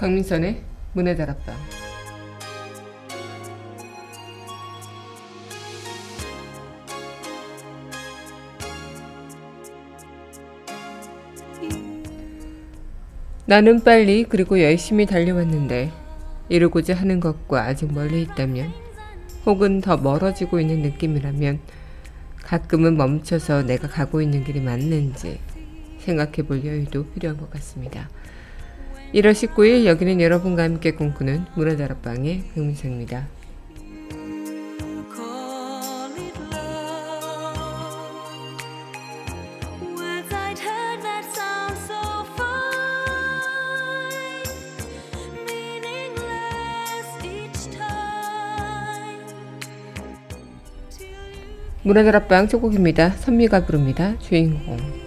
강민선의 문의 다락방 나는 빨리 그리고 열심히 달려왔는데 이루고자 하는 것과 아직 멀리 있다면 혹은 더 멀어지고 있는 느낌이라면 가끔은 멈춰서 내가 가고 있는 길이 맞는지 생각해 볼 여유도 필요한 것 같습니다. 1월 19일 여기는 여러분과 함께 꿈꾸는 문화다락방의 백민상입니다. 문화다락방 첫 곡입니다. 선미가 부릅니다. 주인공.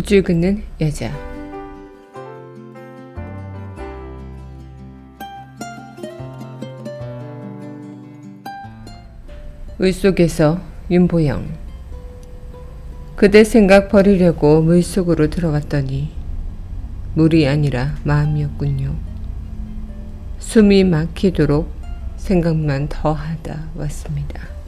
밑줄 긋는 여자 물 속에서 윤보영 그대 생각 버리려고 물 속으로 들어왔더니 물이 아니라 마음이었군요. 숨이 막히도록 생각만 더 하다 왔습니다.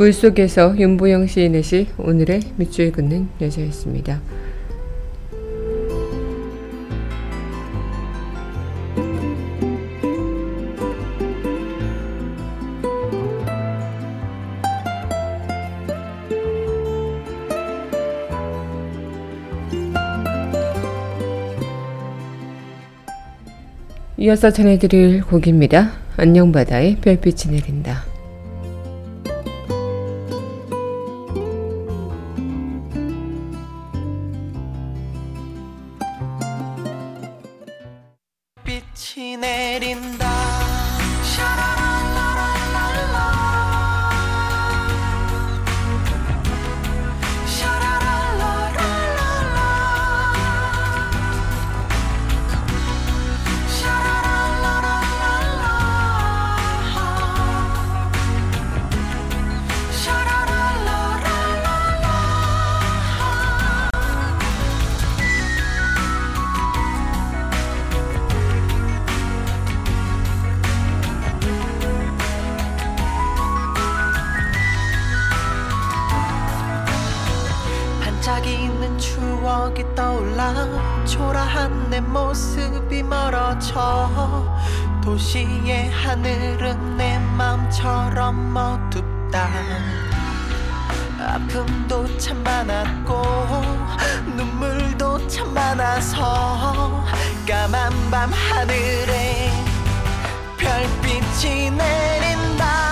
물속에서 윤보영 시인의 시 오늘의 밑줄 긋는 여자였습니다. 이어서 전해드릴 곡입니다. 안녕 바다의 별빛이 내린다. 초라한 내 모습이 멀어져 도시의 하늘은 내 마음처럼 어둡다. 아픔도 참 많았고 눈물도 참 많아서 까만 밤 하늘에 별빛이 내린다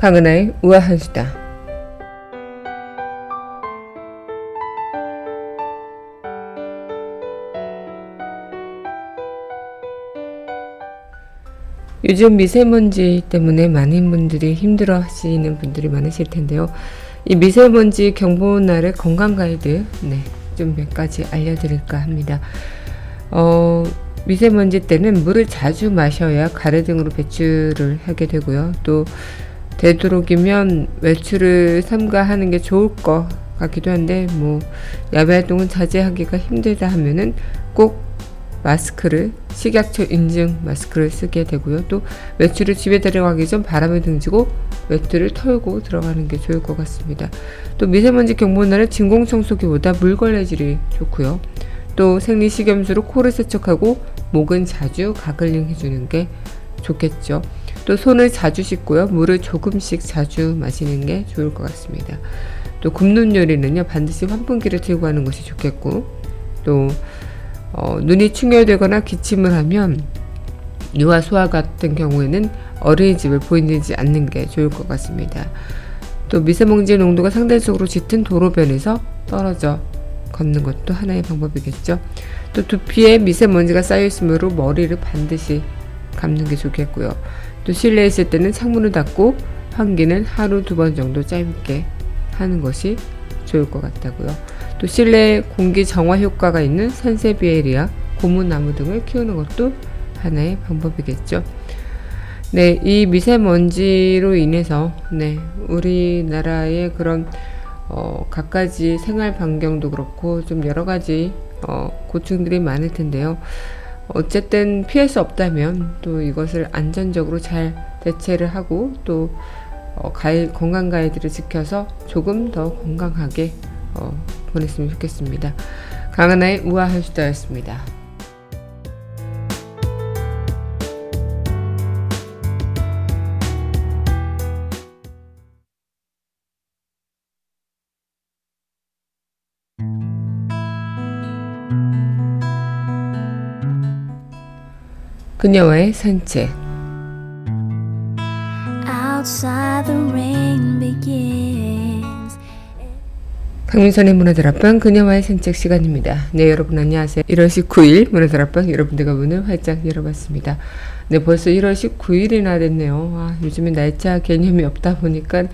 강은하의 우아한 수다. 요즘 미세먼지 때문에 많은 분들이 힘들어 하시는 분들이 많으실 텐데요. 이 미세먼지 경보날의 건강 가이드, 네, 좀 몇 가지 알려드릴까 합니다. 어, 미세먼지 때는 물을 자주 마셔야 가래 등으로 배출을 하게 되고요. 또 되도록이면 외출을 삼가하는 게 좋을 것 같기도 한데 뭐 야외 활동은 자제하기가 힘들다 하면은 꼭 마스크를 식약처 인증 마스크를 쓰게 되고요. 또 외출을 집에 들어가기 전 바람을 등지고 외투를 털고 들어가는 게 좋을 것 같습니다. 또 미세먼지 경보날은 진공청소기보다 물걸레질이 좋고요. 또 생리식염수로 코를 세척하고 목은 자주 가글링 해주는 게 좋겠죠. 또 손을 자주 씻고요. 물을 조금씩 자주 마시는 게 좋을 것 같습니다. 또 굽는 요리는요. 반드시 환풍기를 틀고 하는 것이 좋겠고 또 어, 눈이 충혈되거나 기침을 하면 유아 소아 같은 경우에는 어린이집을 보이지 않는 게 좋을 것 같습니다. 또 미세먼지 농도가 상대적으로 짙은 도로변에서 떨어져 걷는 것도 하나의 방법이겠죠. 또 두피에 미세먼지가 쌓여 있으므로 머리를 반드시 감는 게 좋겠고요. 또 실내에 있을 때는 창문을 닫고 환기는 하루 두 번 정도 짧게 하는 것이 좋을 것 같다고요. 또 실내 공기 정화 효과가 있는 산세비에리아, 고무나무 등을 키우는 것도 하나의 방법이겠죠. 네, 이 미세먼지로 인해서 네, 우리나라의 그런 어, 갖가지 생활 반경도 그렇고 좀 여러 가지 어, 고충들이 많을 텐데요. 어쨌든 피할 수 없다면 또 이것을 안전적으로 잘 대체를 하고 또 어, 가이, 건강 가이드를 지켜서 조금 더 건강하게 어, 보냈으면 좋겠습니다. 강하나의 우아한 수다였습니다. 그녀와의 산책 Outside the rain begins. 강민선의 문화들 앞방 그녀와의 산책 시간입니다. 네 여러분 안녕하세요. 1월 19일 문화들 앞방 여러분들과 문을 활짝 열어봤습니다. 네 벌써 1월 19일이나 됐네요. 아, 요즘에 날짜 개념이 없다 보니까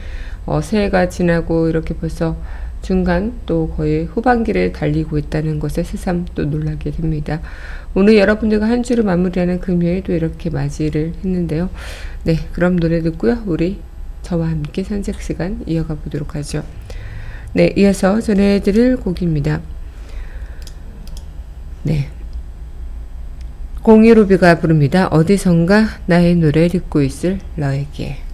어, 새해가 지나고 이렇게 벌써 중간 또 거의 후반기를 달리고 있다는 것에 새삼 또 놀라게 됩니다. 오늘 여러분들과 한 주를 마무리하는 금요일도 이렇게 맞이를 했는데요. 네, 그럼 노래 듣고요. 우리 저와 함께 산책 시간 이어가 보도록 하죠. 네, 이어서 전해드릴 곡입니다. 네. 공이루비가 부릅니다. 어디선가 나의 노래 듣고 있을 너에게.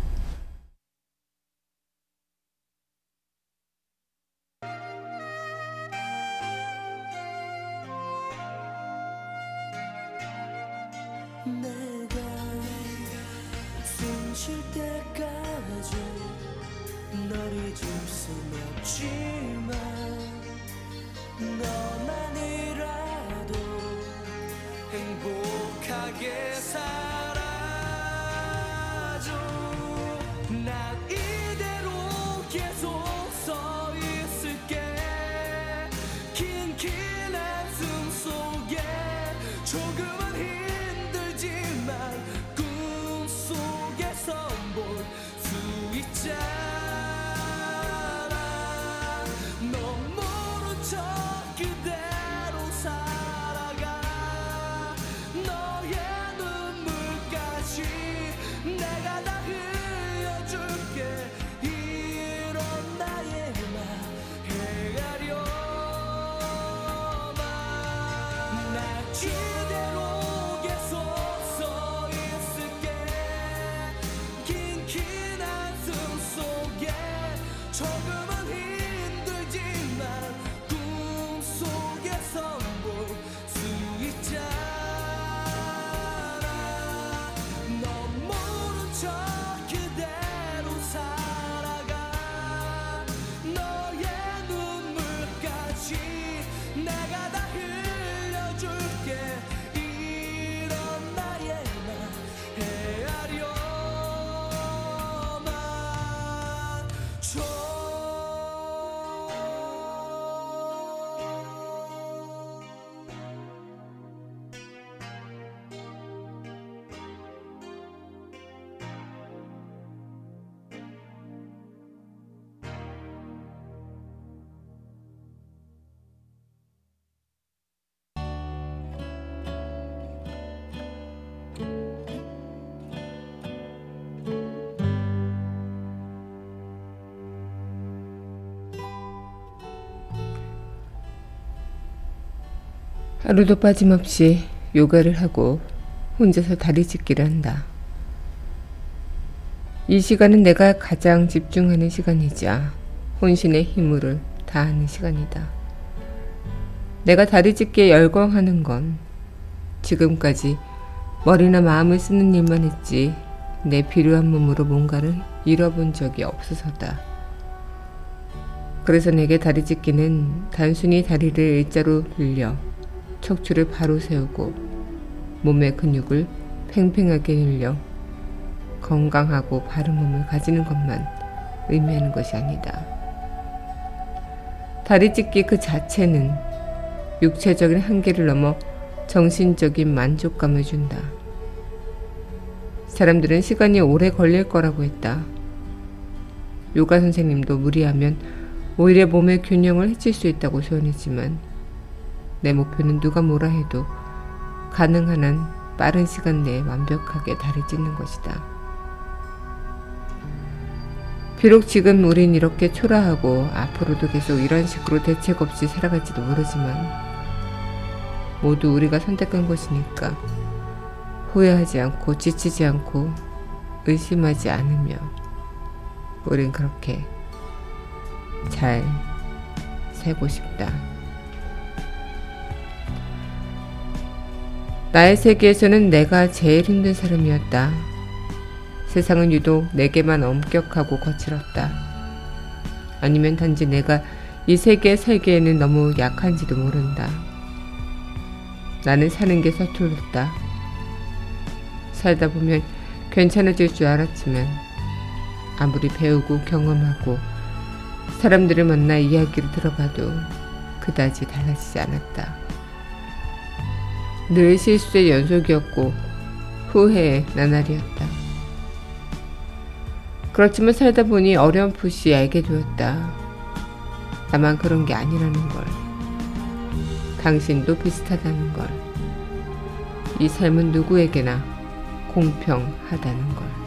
있 하루도 빠짐없이 요가를 하고 혼자서 다리 찢기를 한다. 이 시간은 내가 가장 집중하는 시간이자 혼신의 힘을 다하는 시간이다. 내가 다리 찢기에 열광하는 건 지금까지 머리나 마음을 쓰는 일만 했지 내 필요한 몸으로 뭔가를 잃어본 적이 없어서다. 그래서 내게 다리 찢기는 단순히 다리를 일자로 늘려 척추를 바로 세우고 몸의 근육을 팽팽하게 늘려 건강하고 바른 몸을 가지는 것만 의미하는 것이 아니다. 다리 찢기 그 자체는 육체적인 한계를 넘어 정신적인 만족감을 준다. 사람들은 시간이 오래 걸릴 거라고 했다. 요가 선생님도 무리하면 오히려 몸의 균형을 해칠 수 있다고 소원했지만 내 목표는 누가 뭐라 해도 가능한 한 빠른 시간 내에 완벽하게 다리 찢는 것이다. 비록 지금 우린 이렇게 초라하고 앞으로도 계속 이런 식으로 대책 없이 살아갈지도 모르지만 모두 우리가 선택한 것이니까 후회하지 않고 지치지 않고 의심하지 않으며 우린 그렇게 잘 살고 싶다. 나의 세계에서는 내가 제일 힘든 사람이었다. 세상은 유독 내게만 엄격하고 거칠었다. 아니면 단지 내가 이 세계 살기에는 너무 약한지도 모른다. 나는 사는 게 서툴렀다. 살다 보면 괜찮아질 줄 알았지만 아무리 배우고 경험하고 사람들을 만나 이야기를 들어봐도 그다지 달라지지 않았다. 늘 실수의 연속이었고 후회의 나날이었다. 그렇지만 살다 보니 어렴풋이 알게 되었다. 나만 그런 게 아니라는 걸. 당신도 비슷하다는 걸. 이 삶은 누구에게나 공평하다는 걸.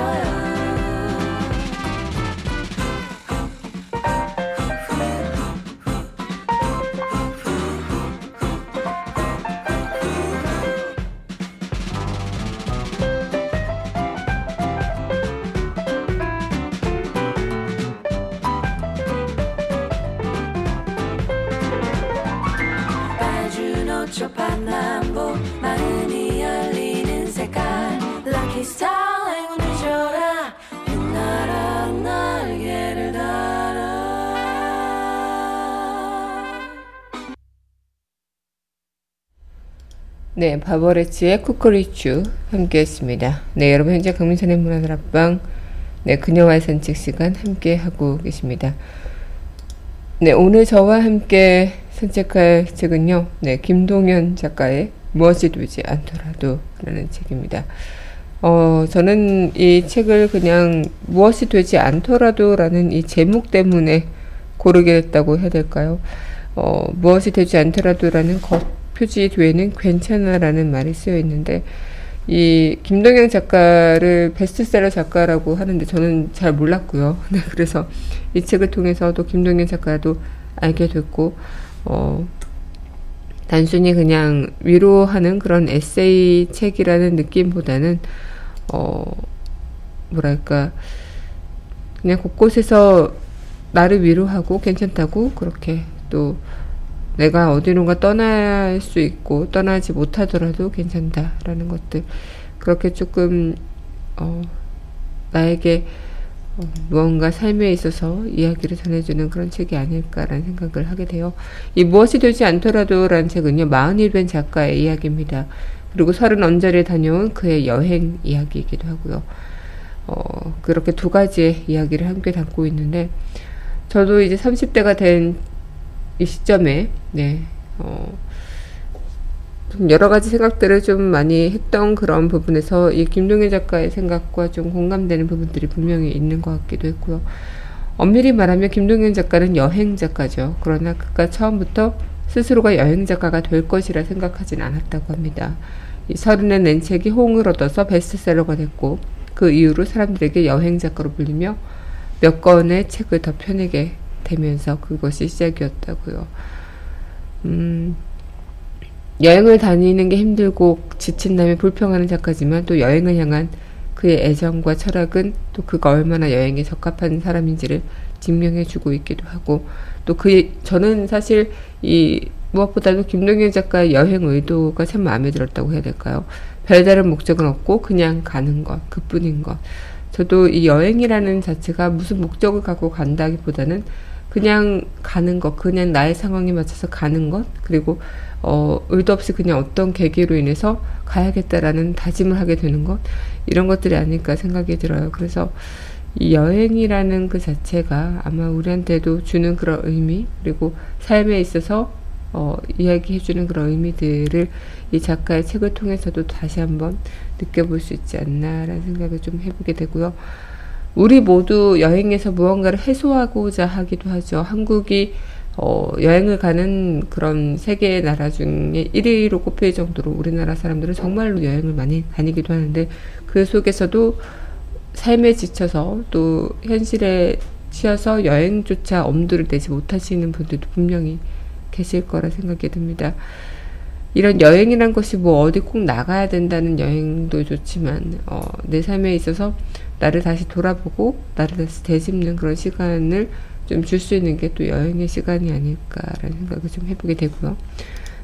알 네, 바버레치의 쿠쿠리추 함께 했습니다. 네, 여러분 현재 강민선의 문화들 앞방 네, 그녀와의 산책 시간 함께 하고 계십니다. 네, 오늘 저와 함께 산책할 책은요, 네, 김동현 작가의 무엇이 되지 않더라도 라는 책입니다. 어, 저는 이 책을 그냥 무엇이 되지 않더라도 라는 이 제목 때문에 고르게 됐다고 해야 될까요? 어, 무엇이 되지 않더라도 라는 겉 표지 뒤에는 괜찮아라는 말이 쓰여 있는데 이 김동영 작가를 베스트셀러 작가라고 하는데 저는 잘 몰랐고요. 네, 그래서 이 책을 통해서 또 김동영 작가도 알게 됐고 어, 단순히 그냥 위로하는 그런 에세이 책이라는 느낌보다는 어, 뭐랄까 그냥 곳곳에서 나를 위로하고 괜찮다고 그렇게 또 내가 어디론가 떠날 수 있고 떠나지 못하더라도 괜찮다라는 것들 그렇게 조금 어, 나에게 어, 무언가 삶에 있어서 이야기를 전해주는 그런 책이 아닐까라는 생각을 하게 돼요. 이 무엇이 되지 않더라도라는 책은요 마흔이 된 작가의 이야기입니다. 그리고 서른 언저리에 다녀온 그의 여행 이야기이기도 하고요. 어, 그렇게 두 가지의 이야기를 함께 담고 있는데 저도 이제 30대가 된 이 시점에 네, 어, 좀 여러 가지 생각들을 좀 많이 했던 그런 부분에서 이 김동현 작가의 생각과 좀 공감되는 부분들이 분명히 있는 것 같기도 했고요. 엄밀히 말하면 김동현 작가는 여행 작가죠. 그러나 그가 처음부터 스스로가 여행 작가가 될 것이라 생각하진 않았다고 합니다. 이 서른에 낸 책이 호응을 얻어서 베스트셀러가 됐고 그 이후로 사람들에게 여행 작가로 불리며 몇 권의 책을 더 펴내게 되면서 그것이 시작이었다고요. 음, 여행을 다니는 게 힘들고 지친다면 불평하는 작가지만 또 여행을 향한 그의 애정과 철학은 또 그가 얼마나 여행에 적합한 사람인지를 증명해주고 있기도 하고 또 그 저는 사실 이 무엇보다도 김동현 작가의 여행 의도가 참 마음에 들었다고 해야 될까요? 별다른 목적은 없고 그냥 가는 것 그뿐인 것. 저도 이 여행이라는 자체가 무슨 목적을 갖고 간다기보다는 그냥 가는 것, 그냥 나의 상황에 맞춰서 가는 것, 그리고 어, 의도 없이 그냥 어떤 계기로 인해서 가야겠다라는 다짐을 하게 되는 것, 이런 것들이 아닐까 생각이 들어요. 그래서 이 여행이라는 그 자체가 아마 우리한테도 주는 그런 의미, 그리고 삶에 있어서 어, 이야기해주는 그런 의미들을 이 작가의 책을 통해서도 다시 한번 느껴볼 수 있지 않나라는 생각을 좀 해보게 되고요. 우리 모두 여행에서 무언가를 해소하고자 하기도 하죠. 한국이 어, 여행을 가는 그런 세계 나라 중에 1위로 꼽힐 정도로 우리나라 사람들은 정말로 여행을 많이 다니기도 하는데 그 속에서도 삶에 지쳐서 또 현실에 치여서 여행조차 엄두를 내지 못하시는 분들도 분명히 계실 거라 생각이 듭니다. 이런 여행이란 것이 뭐 어디 꼭 나가야 된다는 여행도 좋지만 어, 내 삶에 있어서 나를 다시 돌아보고 나를 다시 되짚는 그런 시간을 좀 줄 수 있는 게 또 여행의 시간이 아닐까라는 생각을 좀 해보게 되고요.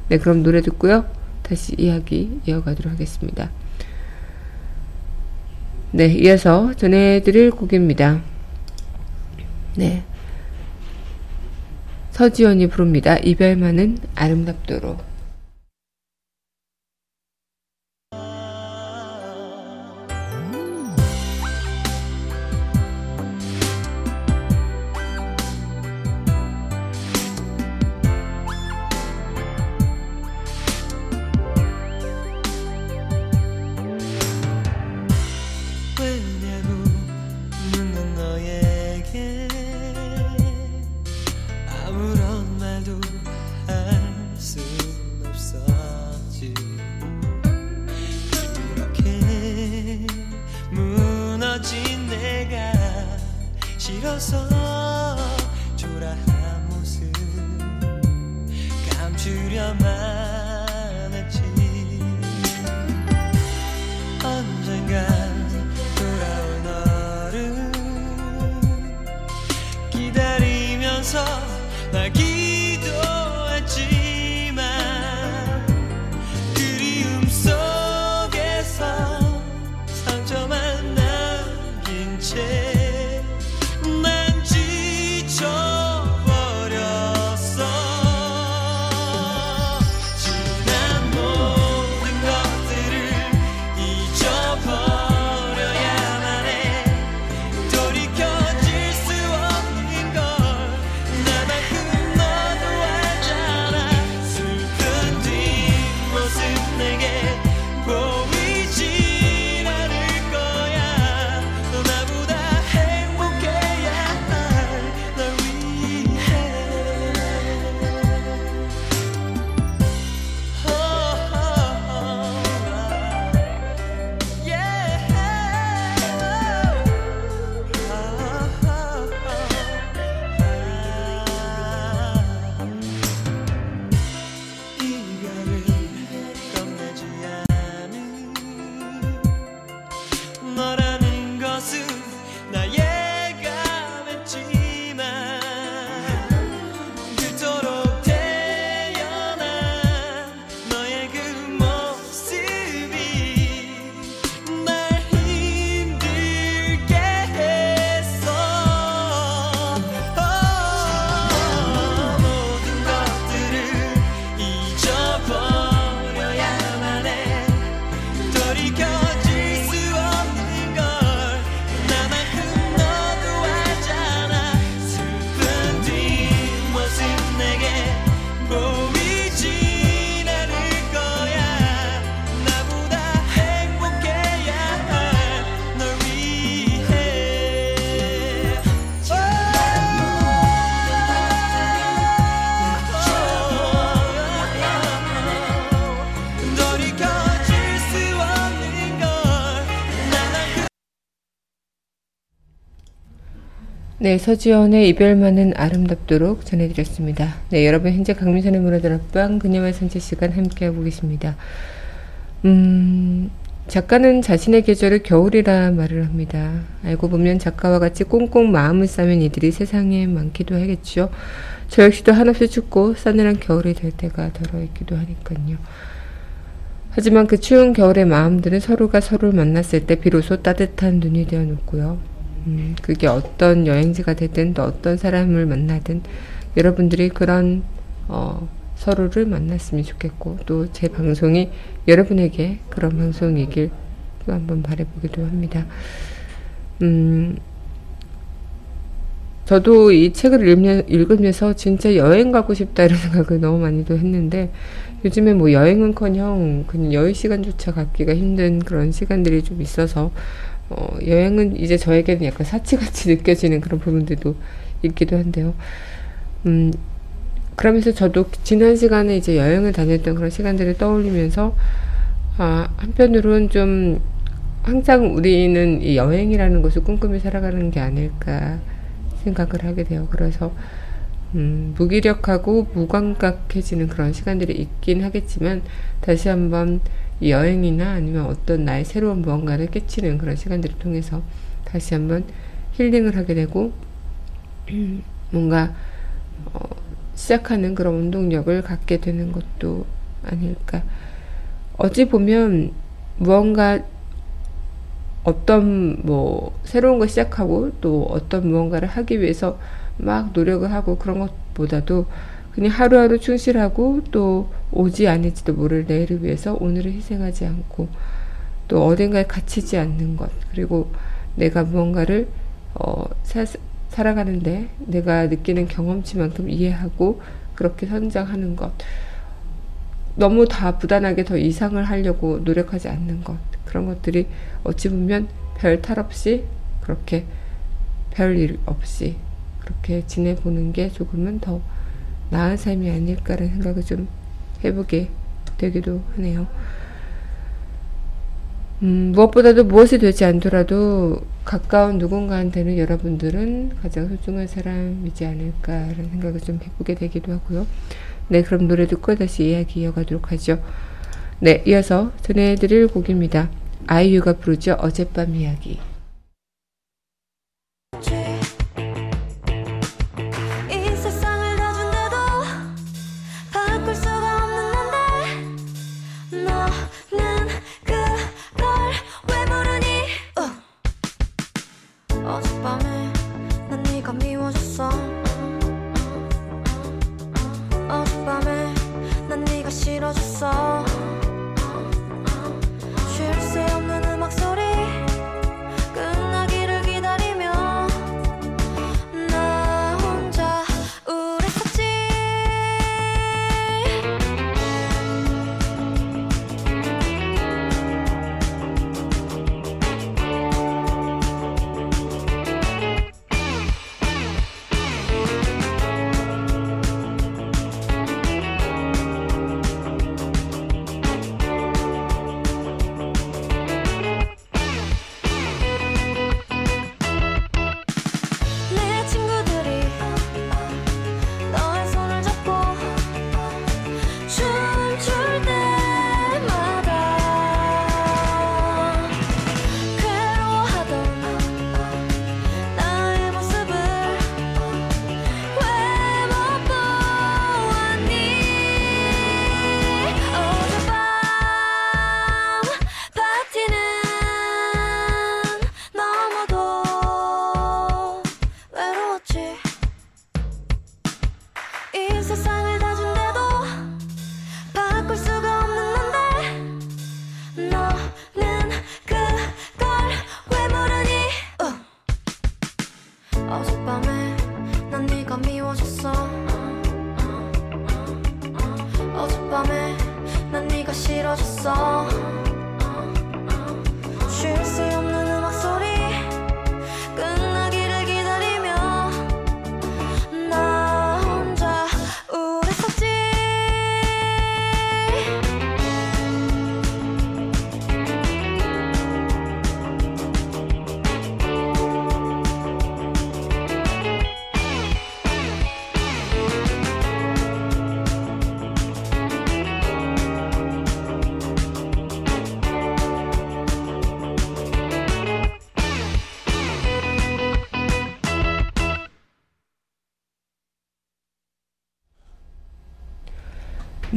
네, 그럼 노래 듣고요. 다시 이야기 이어가도록 하겠습니다. 네, 이어서 전해드릴 곡입니다. 네. 서지연이 부릅니다. 이별만은 아름답도록. 내게 보이 네, 서지연의 이별만은 아름답도록 전해드렸습니다. 네, 여러분 현재 강민선의 문화들 앞방 그녀의 산책 시간 함께하고 계십니다. 음, 작가는 자신의 계절을 겨울이라 말을 합니다. 알고 보면 작가와 같이 꽁꽁 마음을 싸면 이들이 세상에 많기도 하겠죠. 저 역시도 한없이 춥고 싸늘한 겨울이 될 때가 덜어있기도 하니까요. 하지만 그 추운 겨울의 마음들은 서로가 서로를 만났을 때 비로소 따뜻한 눈이 되어 놓고요. 음, 그게 어떤 여행지가 되든 또 어떤 사람을 만나든 여러분들이 그런 어, 서로를 만났으면 좋겠고 또 제 방송이 여러분에게 그런 방송이길 또 한번 바라보기도 합니다. 음, 저도 이 책을 읽으면서 진짜 여행 가고 싶다 이런 생각을 너무 많이도 했는데 요즘에 뭐 여행은커녕 그냥 여유 시간조차 갖기가 힘든 그런 시간들이 좀 있어서 어, 여행은 이제 저에게는 약간 사치같이 느껴지는 그런 부분들도 있기도 한데요. 음, 그러면서 저도 지난 시간에 이제 여행을 다녔던 그런 시간들을 떠올리면서 아, 한편으로는 좀 항상 우리는 이 여행이라는 것을 꿈꾸며 살아가는 게 아닐까 생각을 하게 돼요. 그래서 음, 무기력하고 무감각해지는 그런 시간들이 있긴 하겠지만 다시 한번 이 여행이나 아니면 어떤 나의 새로운 무언가를 깨치는 그런 시간들을 통해서 다시 한번 힐링을 하게 되고 뭔가 어, 시작하는 그런 운동력을 갖게 되는 것도 아닐까. 어찌 보면 무언가 어떤 뭐 새로운 걸 시작하고 또 어떤 무언가를 하기 위해서 막 노력을 하고 그런 것보다도 그냥 하루하루 충실하고 또 오지 않을지도 모를 내일을 위해서 오늘을 희생하지 않고 또 어딘가에 갇히지 않는 것. 그리고 내가 무언가를 어, 사, 살아가는데 내가 느끼는 경험치만큼 이해하고 그렇게 성장하는 것. 너무 다 부단하게 더 이상을 하려고 노력하지 않는 것. 그런 것들이 어찌 보면 별 탈 없이 그렇게 별 일 없이 그렇게 지내보는 게 조금은 더 나은 삶이 아닐까라는 생각을 좀 해보게 되기도 하네요. 음, 무엇보다도 무엇이 되지 않더라도 가까운 누군가한테는 여러분들은 가장 소중한 사람이지 않을까라는 생각을 좀 해보게 되기도 하고요. 네, 그럼 노래 듣고 다시 이야기 이어가도록 하죠. 네, 이어서 전해드릴 곡입니다. 아이유가 부르죠. 어젯밤 이야기. 이 세상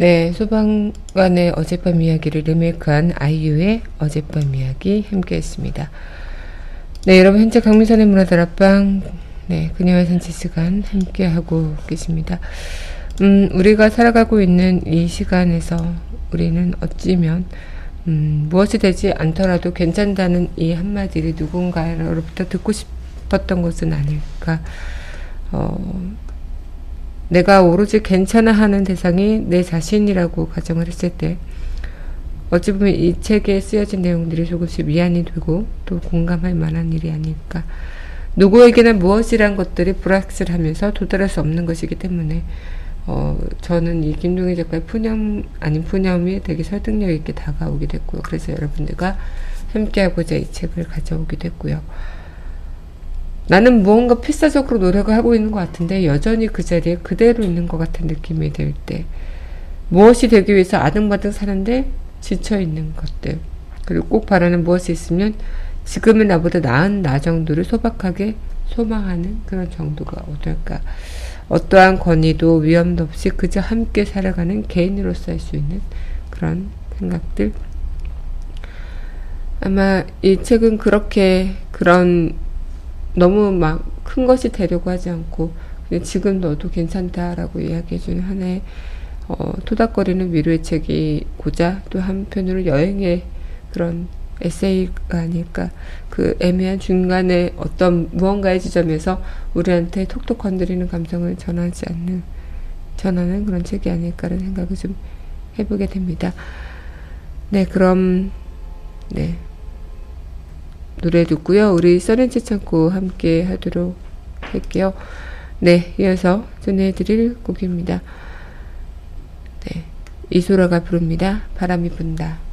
네, 소방관의 어젯밤 이야기를 리메이크한 아이유의 어젯밤 이야기 함께했습니다. 네, 여러분 현재 강민선의 문화다락방 네, 그녀의 산책 시간 함께하고 계십니다. 음, 우리가 살아가고 있는 이 시간에서 우리는 어찌면 음, 무엇이 되지 않더라도 괜찮다는 이 한마디를 누군가로부터 듣고 싶었던 것은 아닐까. 어, 내가 오로지 괜찮아 하는 대상이 내 자신이라고 가정을 했을 때, 어찌 보면 이 책에 쓰여진 내용들이 조금씩 미안이 되고 또 공감할 만한 일이 아닐까. 누구에게나 무엇이란 것들이 불확실하면서 도달할 수 없는 것이기 때문에, 어, 저는 이 김동희 작가의 푸념, 아닌 푸념이 되게 설득력 있게 다가오게 됐고요. 그래서 여러분들과 함께하고자 이 책을 가져오게 됐고요. 나는 무언가 필사적으로 노력을 하고 있는 것 같은데 여전히 그 자리에 그대로 있는 것 같은 느낌이 들 때 무엇이 되기 위해서 아등바등 사는데 지쳐 있는 것들. 그리고 꼭 바라는 무엇이 있으면 지금의 나보다 나은 나 정도를 소박하게 소망하는 그런 정도가 어떨까. 어떠한 권위도 위험도 없이 그저 함께 살아가는 개인으로서 할수 있는 그런 생각들. 아마 이 책은 그렇게 그런 너무 막 큰 것이 되려고 하지 않고 그냥 지금 너도 괜찮다라고 이야기해주는 하나의 어, 토닥거리는 위로의 책이 고자 또 한편으로 여행의 그런 에세이가 아닐까 그 애매한 중간에 어떤 무언가의 지점에서 우리한테 톡톡 건드리는 감정을 전하지 않는 전하는 그런 책이 아닐까라는 생각을 좀 해보게 됩니다. 네 그럼 네 노래 듣고요. 우리 써렌치 창고 함께 하도록 할게요. 네, 이어서 전해드릴 곡입니다. 네, 이소라가 부릅니다. 바람이 분다.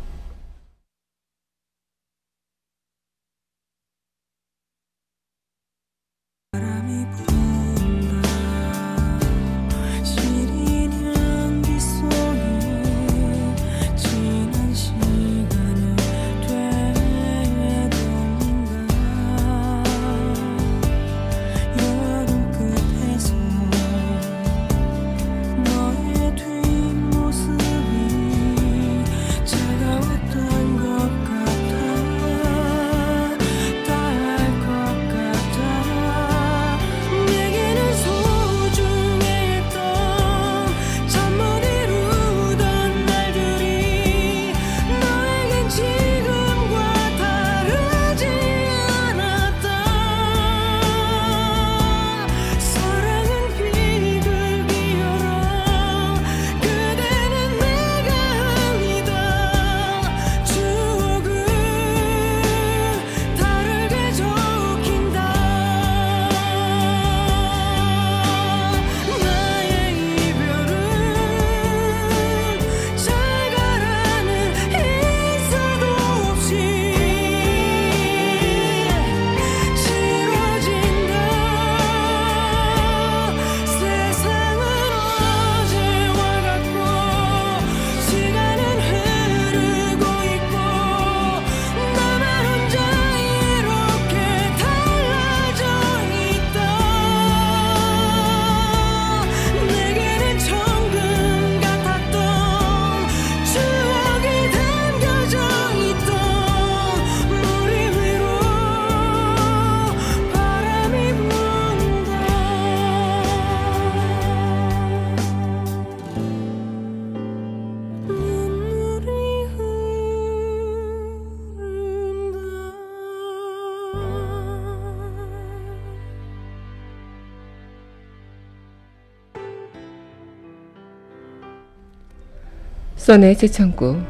써내 최창구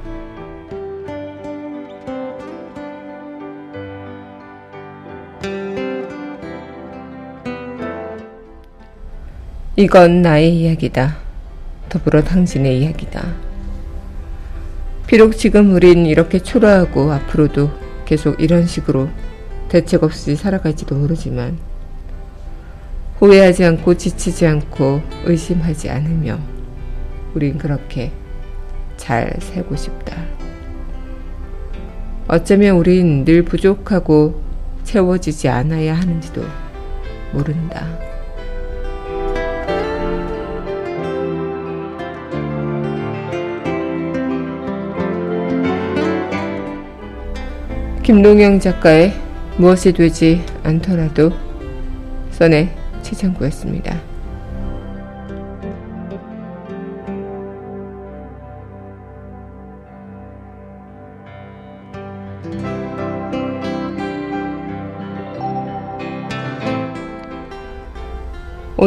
이건 나의 이야기다. 더불어 당신의 이야기다. 비록 지금 우린 이렇게 초라하고 앞으로도 계속 이런 식으로 대책 없이 살아갈지도 모르지만 후회하지 않고 지치지 않고 의심하지 않으며 우린 그렇게 잘 살고 싶다. 어쩌면 우린 늘 부족하고 채워지지 않아야 하는지도 모른다. 김동영 작가의 무엇이 되지 않더라도 써내 최창구였습니다.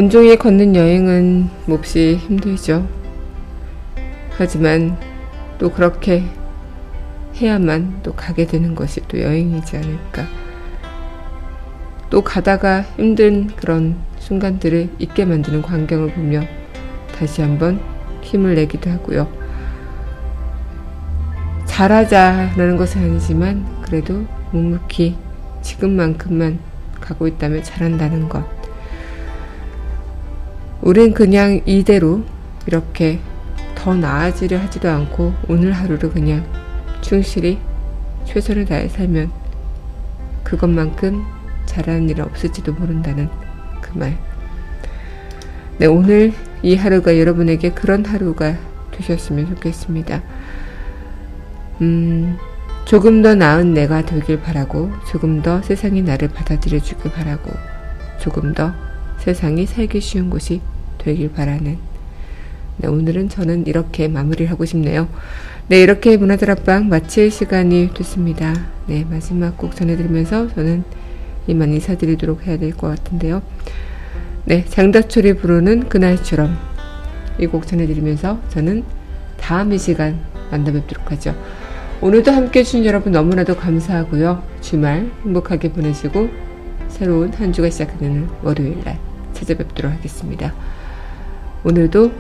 온종일 걷는 여행은 몹시 힘들죠. 하지만 또 그렇게 해야만 또 가게 되는 것이 또 여행이지 않을까. 또 가다가 힘든 그런 순간들을 잊게 만드는 광경을 보며 다시 한번 힘을 내기도 하고요. 잘하자라는 것은 아니지만 그래도 묵묵히 지금만큼만 가고 있다면 잘한다는 것. 우린 그냥 이대로 이렇게 더 나아지려 하지도 않고 오늘 하루를 그냥 충실히 최선을 다해 살면 그것만큼 잘하는 일은 없을지도 모른다는 그 말. 네, 오늘 이 하루가 여러분에게 그런 하루가 되셨으면 좋겠습니다. 음, 조금 더 나은 내가 되길 바라고, 조금 더 세상이 나를 받아들여 주길 바라고, 조금 더 세상이 살기 쉬운 곳이 되길 바라는. 네, 오늘은 저는 이렇게 마무리를 하고 싶네요. 네, 이렇게 문화들 앞방 마칠 시간이 됐습니다. 네, 마지막 곡 전해드리면서 저는 이만 인사드리도록 해야 될 것 같은데요. 네, 장다철이 부르는 그날처럼 이 곡 전해드리면서 저는 다음 이 시간 만나 뵙도록 하죠. 오늘도 함께 해주신 여러분 너무나도 감사하고요. 주말 행복하게 보내시고 새로운 한 주가 시작되는 월요일 날 찾아뵙도록 하겠습니다. 오늘도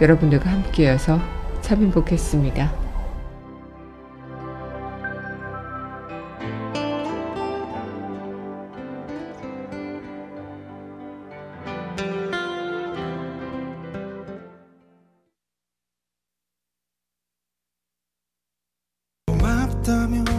여러분들과 함께여서 참 행복했습니다. 고맙다며